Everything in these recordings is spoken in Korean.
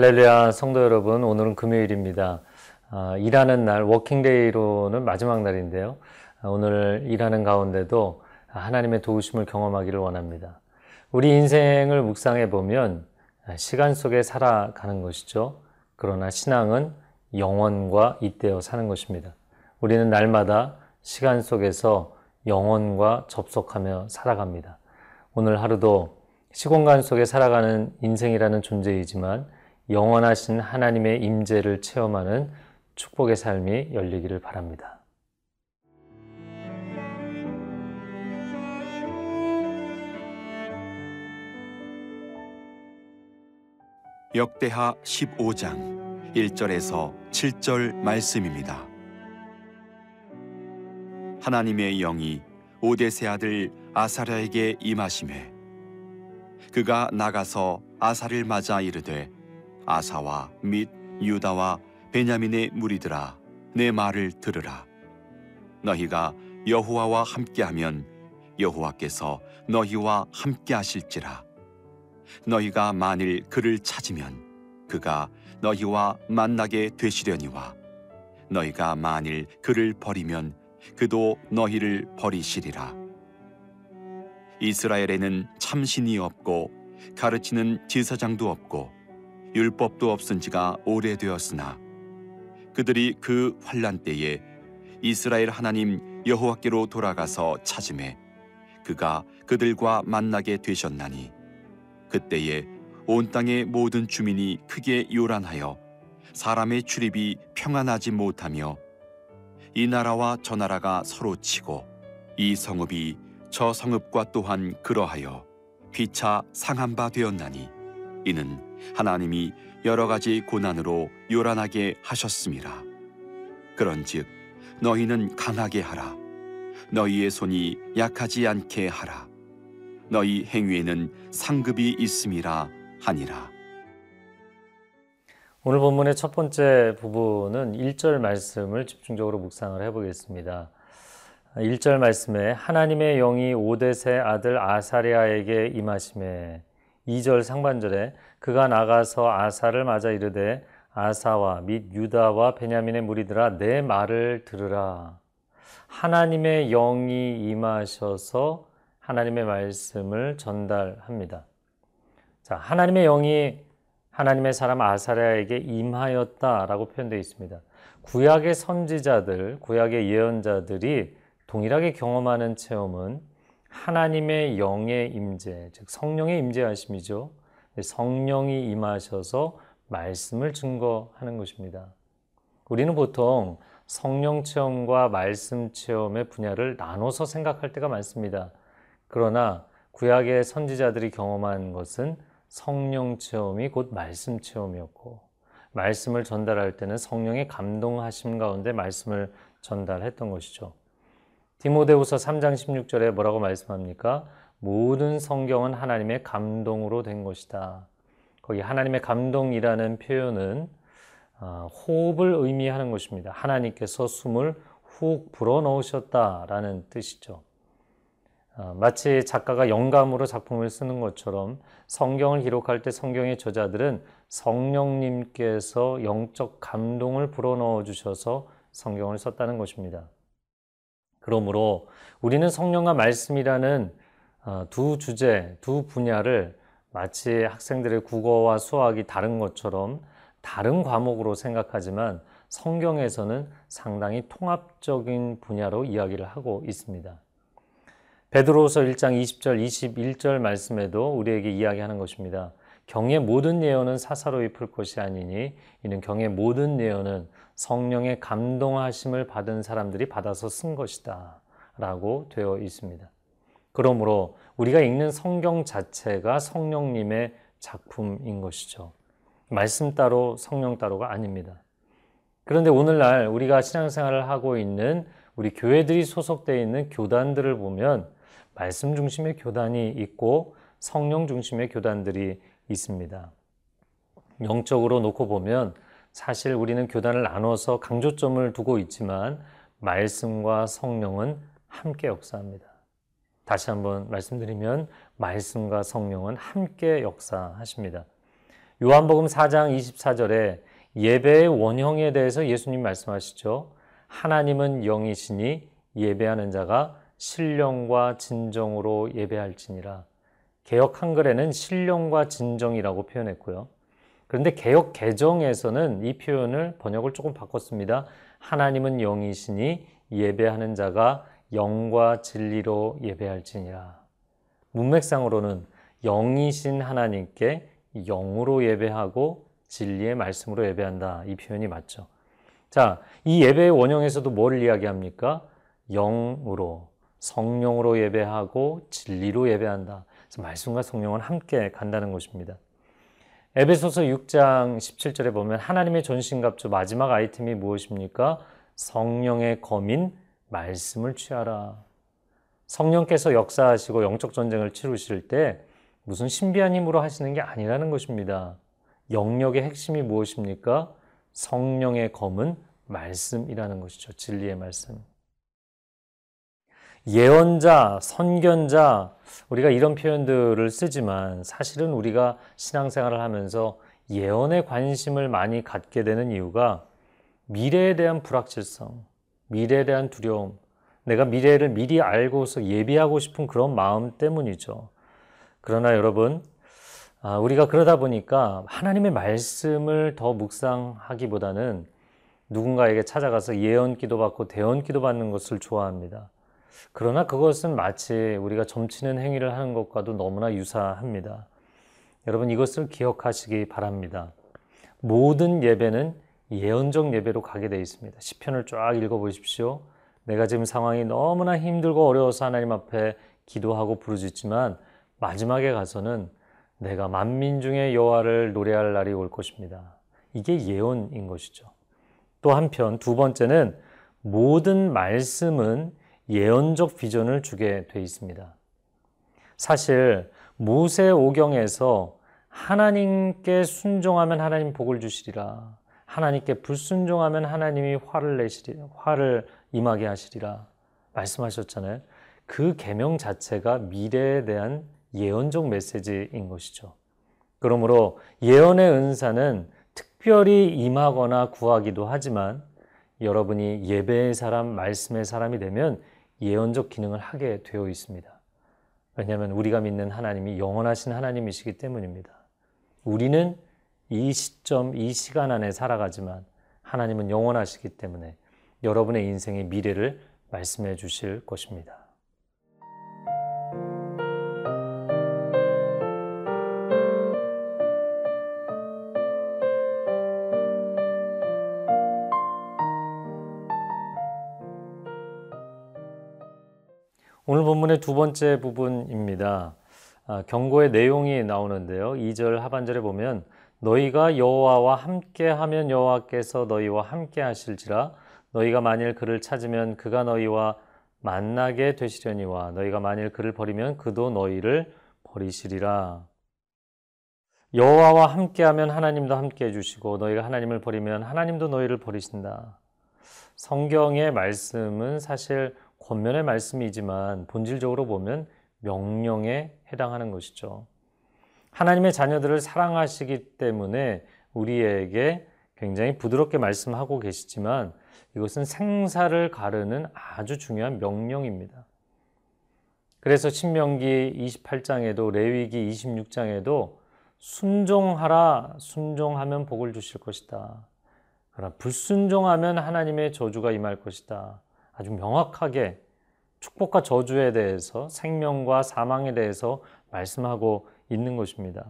할렐루야 성도 여러분 오늘은 금요일입니다. 아, 일하는 날 워킹데이로는 마지막 날인데요. 아, 오늘 일하는 가운데도 하나님의 도우심을 경험하기를 원합니다. 우리 인생을 묵상해 보면 시간 속에 살아가는 것이죠. 그러나 신앙은 영원과 잇대어 사는 것입니다. 우리는 날마다 시간 속에서 영원과 접속하며 살아갑니다. 오늘 하루도 시공간 속에 살아가는 인생이라는 존재이지만 영원하신 하나님의 임재를 체험하는 축복의 삶이 열리기를 바랍니다. 역대하 15장 1절에서 7절 말씀입니다. 하나님의 영이 오데세 아들 아사랴에게 임하심에 그가 나가서 아사를 맞아 이르되 아사와 및 유다와 베냐민의 무리들아 내 말을 들으라. 너희가 여호와와 함께하면 여호와께서 너희와 함께하실지라. 너희가 만일 그를 찾으면 그가 너희와 만나게 되시려니와. 너희가 만일 그를 버리면 그도 너희를 버리시리라. 이스라엘에는 참신이 없고 가르치는 지사장도 없고 율법도 없은 지가 오래되었으나 그들이 그 환란 때에 이스라엘 하나님 여호와께로 돌아가서 찾음에 그가 그들과 만나게 되셨나니 그때에 온 땅의 모든 주민이 크게 요란하여 사람의 출입이 평안하지 못하며 이 나라와 저 나라가 서로 치고 이 성읍이 저 성읍과 또한 그러하여 피차 상한 바 되었나니 이는 하나님이 여러 가지 고난으로 요란하게 하셨습니다. 그런즉 너희는 강하게 하라. 너희의 손이 약하지 않게 하라. 너희 행위에는 상급이 있음이라 하니라. 오늘 본문의 첫 번째 부분은 1절 말씀을 집중적으로 묵상을 해보겠습니다. 1절 말씀에 하나님의 영이 오데세 아들 아사리아에게 임하심에 2절 상반절에 그가 나가서 아사를 맞아 이르되 아사와 및 유다와 베냐민의 무리들아 내 말을 들으라. 하나님의 영이 임하셔서 하나님의 말씀을 전달합니다. 자, 하나님의 영이 하나님의 사람 아사랴에게 임하였다라고 표현되어 있습니다. 구약의 선지자들, 구약의 예언자들이 동일하게 경험하는 체험은 하나님의 영의 임재, 즉 성령의 임재하심이죠. 성령이 임하셔서 말씀을 증거하는 것입니다. 우리는 보통 성령 체험과 말씀 체험의 분야를 나눠서 생각할 때가 많습니다. 그러나 구약의 선지자들이 경험한 것은 성령 체험이 곧 말씀 체험이었고 말씀을 전달할 때는 성령의 감동하심 가운데 말씀을 전달했던 것이죠. 디모데후서 3장 16절에 뭐라고 말씀합니까? 모든 성경은 하나님의 감동으로 된 것이다. 거기 하나님의 감동이라는 표현은 어, 호흡을 의미하는 것입니다. 하나님께서 숨을 훅 불어 넣으셨다라는 뜻이죠. 어, 마치 작가가 영감으로 작품을 쓰는 것처럼 성경을 기록할 때 성경의 저자들은 성령님께서 영적 감동을 불어넣어 주셔서 성경을 썼다는 것입니다. 그러므로 우리는 성령과 말씀이라는 어, 두 주제, 두 분야를 마치 학생들의 국어와 수학이 다른 것처럼 다른 과목으로 생각하지만 성경에서는 상당히 통합적인 분야로 이야기를 하고 있습니다. 베드로서 1장 20절, 21절 말씀에도 우리에게 이야기하는 것입니다. 경의 모든 예언은 사사로이 풀 것이 아니니 이는 경의 모든 예언은 성령의 감동하심을 받은 사람들이 받아서 쓴 것이다. 라고 되어 있습니다. 그러므로 우리가 읽는 성경 자체가 성령님의 작품인 것이죠. 말씀 따로 성령 따로가 아닙니다. 그런데 오늘날 우리가 신앙생활을 하고 있는 우리 교회들이 소속되어 있는 교단들을 보면 말씀 중심의 교단이 있고 성령 중심의 교단들이 있습니다. 영적으로 놓고 보면 사실 우리는 교단을 나눠서 강조점을 두고 있지만 말씀과 성령은 함께 역사합니다. 다시 한번 말씀드리면 말씀과 성령은 함께 역사하십니다. 요한복음 4장 24절에 예배의 원형에 대해서 예수님 말씀하시죠. 하나님은 영이시니 예배하는 자가 신령과 진정으로 예배할지니라. 개혁 한글에는 신령과 진정이라고 표현했고요. 그런데 개혁 개정에서는 이 표현을 번역을 조금 바꿨습니다. 하나님은 영이시니 예배하는 자가 영과 진리로 예배할지니라. 문맥상으로는 영이신 하나님께 영으로 예배하고 진리의 말씀으로 예배한다. 이 표현이 맞죠. 자, 이 예배의 원형에서도 뭘 이야기합니까? 영으로, 성령으로 예배하고 진리로 예배한다. 그래서 말씀과 성령은 함께 간다는 것입니다. 에베소서 6장 17절에 보면 하나님의 전신갑주 마지막 아이템이 무엇입니까? 성령의 검인 말씀을 취하라. 성령께서 역사하시고 영적 전쟁을 치르실 때 무슨 신비한 힘으로 하시는 게 아니라는 것입니다. 영역의 핵심이 무엇입니까? 성령의 검은 말씀이라는 것이죠. 진리의 말씀. 예언자, 선견자, 우리가 이런 표현들을 쓰지만 사실은 우리가 신앙생활을 하면서 예언에 관심을 많이 갖게 되는 이유가 미래에 대한 불확실성, 미래에 대한 두려움, 내가 미래를 미리 알고서 예비하고 싶은 그런 마음 때문이죠. 그러나 여러분, 아, 우리가 그러다 보니까 하나님의 말씀을 더 묵상하기보다는 누군가에게 찾아가서 예언 기도 받고 대언 기도 받는 것을 좋아합니다. 그러나 그것은 마치 우리가 점치는 행위를 하는 것과도 너무나 유사합니다. 여러분 이것을 기억하시기 바랍니다. 모든 예배는 예언적 예배로 가게 되어 있습니다. 시편을 쫙 읽어 보십시오. 내가 지금 상황이 너무나 힘들고 어려워서 하나님 앞에 기도하고 부르짖지만 마지막에 가서는 내가 만민 중에 여호와를 노래할 날이 올 것입니다. 이게 예언인 것이죠. 또 한편 두 번째는 모든 말씀은 예언적 비전을 주게 돼 있습니다. 사실 모세 오경에서 하나님께 순종하면 하나님 복을 주시리라. 하나님께 불순종하면 하나님이 화를 내시리 화를 임하게 하시리라 말씀하셨잖아요. 그 계명 자체가 미래에 대한 예언적 메시지인 것이죠. 그러므로 예언의 은사는 특별히 임하거나 구하기도 하지만 여러분이 예배의 사람, 말씀의 사람이 되면 예언적 기능을 하게 되어 있습니다. 왜냐하면 우리가 믿는 하나님이 영원하신 하나님이시기 때문입니다. 우리는 이 시점, 이 시간 안에 살아가지만 하나님은 영원하시기 때문에 여러분의 인생의 미래를 말씀해 주실 것입니다. 오늘 본문의 두 번째 부분입니다. 아, 경고의 내용이 나오는데요. 2절 하반절에 보면 너희가 여호와와 함께하면 여호와께서 너희와 함께 하실지라 너희가 만일 그를 찾으면 그가 너희와 만나게 되시려니와 너희가 만일 그를 버리면 그도 너희를 버리시리라. 여호와와 함께하면 하나님도 함께 해 주시고 너희가 하나님을 버리면 하나님도 너희를 버리신다. 성경의 말씀은 사실 권면의 말씀이지만 본질적으로 보면 명령에 해당하는 것이죠. 하나님의 자녀들을 사랑하시기 때문에 우리에게 굉장히 부드럽게 말씀하고 계시지만 이것은 생사를 가르는 아주 중요한 명령입니다. 그래서 신명기 28장에도 레위기 26장에도 순종하라 순종하면 복을 주실 것이다. 그러나 불순종하면 하나님의 저주가 임할 것이다. 아주 명확하게 축복과 저주에 대해서 생명과 사망에 대해서 말씀하고 있는 것입니다.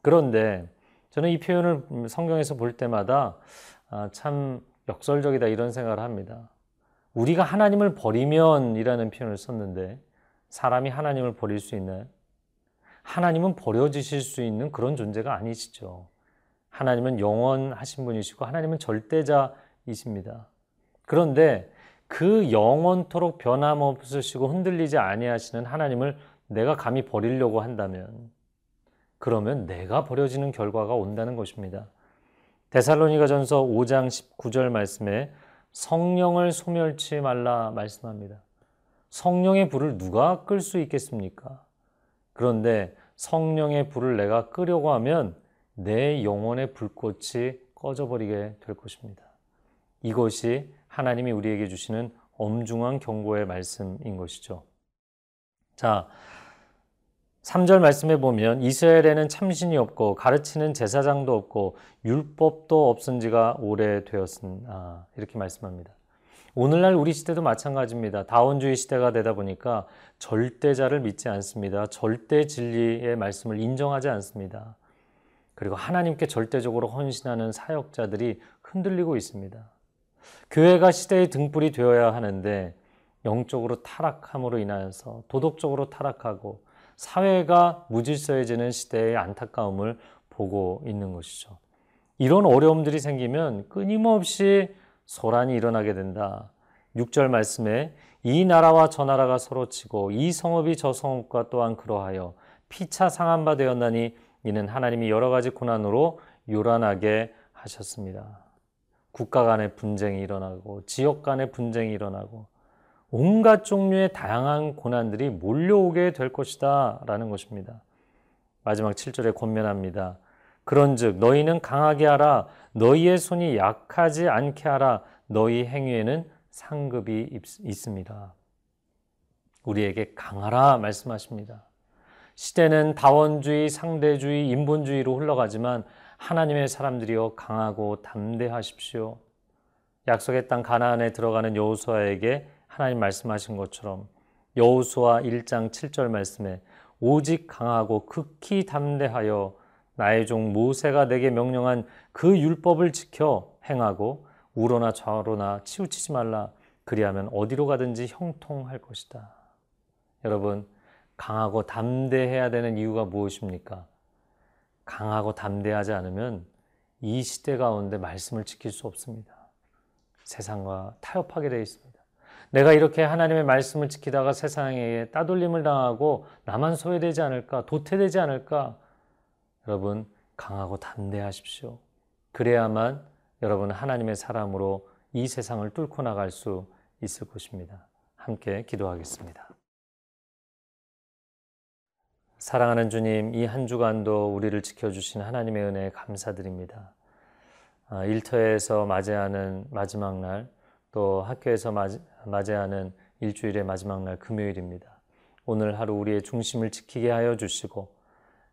그런데 저는 이 표현을 성경에서 볼 때마다 아, 참 역설적이다 이런 생각을 합니다. 우리가 하나님을 버리면이라는 표현을 썼는데 사람이 하나님을 버릴 수 있나요? 하나님은 버려지실 수 있는 그런 존재가 아니시죠. 하나님은 영원하신 분이시고 하나님은 절대자이십니다. 그런데 그 영원토록 변함없으시고 흔들리지 아니하시는 하나님을 내가 감히 버리려고 한다면 그러면 내가 버려지는 결과가 온다는 것입니다. 데살로니가전서 5장 19절 말씀에 성령을 소멸치 말라 말씀합니다. 성령의 불을 누가 끌 수 있겠습니까? 그런데 성령의 불을 내가 끄려고 하면 내 영혼의 불꽃이 꺼져버리게 될 것입니다. 이것이 하나님이 우리에게 주시는 엄중한 경고의 말씀인 것이죠. 자, 3절 말씀에 보면 이스라엘에는 참신이 없고 가르치는 제사장도 없고 율법도 없은 지가 오래되었으나 이렇게 말씀합니다. 오늘날 우리 시대도 마찬가지입니다. 다원주의 시대가 되다 보니까 절대자를 믿지 않습니다. 절대 진리의 말씀을 인정하지 않습니다. 그리고 하나님께 절대적으로 헌신하는 사역자들이 흔들리고 있습니다. 교회가 시대의 등불이 되어야 하는데 영적으로 타락함으로 인하여서 도덕적으로 타락하고 사회가 무질서해지는 시대의 안타까움을 보고 있는 것이죠. 이런 어려움들이 생기면 끊임없이 소란이 일어나게 된다. 6절 말씀에 이 나라와 저 나라가 서로 치고 이 성읍이 저 성읍과 또한 그러하여 피차 상한 바 되었나니 이는 하나님이 여러 가지 고난으로 요란하게 하셨습니다. 국가 간의 분쟁이 일어나고 지역 간의 분쟁이 일어나고 온갖 종류의 다양한 고난들이 몰려오게 될 것이다 라는 것입니다. 마지막 7절에 권면합니다. 그런즉 너희는 강하게 하라 너희의 손이 약하지 않게 하라 너희 행위에는 상급이 있습니다. 우리에게 강하라 말씀하십니다. 시대는 다원주의, 상대주의, 인본주의로 흘러가지만 하나님의 사람들이여 강하고 담대하십시오. 약속의 땅 가나안에 들어가는 여호수아에게 하나님 말씀하신 것처럼 여호수아 1장 7절 말씀에 오직 강하고 극히 담대하여 나의 종 모세가 내게 명령한 그 율법을 지켜 행하고 우로나 좌로나 치우치지 말라 그리하면 어디로 가든지 형통할 것이다. 여러분 강하고 담대해야 되는 이유가 무엇입니까? 강하고 담대하지 않으면 이 시대 가운데 말씀을 지킬 수 없습니다. 세상과 타협하게 되어 있습니다. 내가 이렇게 하나님의 말씀을 지키다가 세상에 따돌림을 당하고 나만 소외되지 않을까, 도태되지 않을까? 여러분, 강하고 담대하십시오. 그래야만 여러분 하나님의 사람으로 이 세상을 뚫고 나갈 수 있을 것입니다. 함께 기도하겠습니다. 사랑하는 주님, 이 한 주간도 우리를 지켜주신 하나님의 은혜에 감사드립니다. 아, 일터에서 맞이하는 마지막 날, 또 학교에서 맞이하는 일주일의 마지막 날 금요일입니다. 오늘 하루 우리의 중심을 지키게 하여 주시고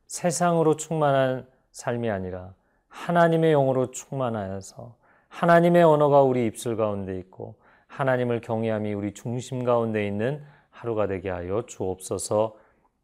세상으로 충만한 삶이 아니라 하나님의 영으로 충만하여서 하나님의 언어가 우리 입술 가운데 있고 하나님을 경외함이 우리 중심 가운데 있는 하루가 되게 하여 주옵소서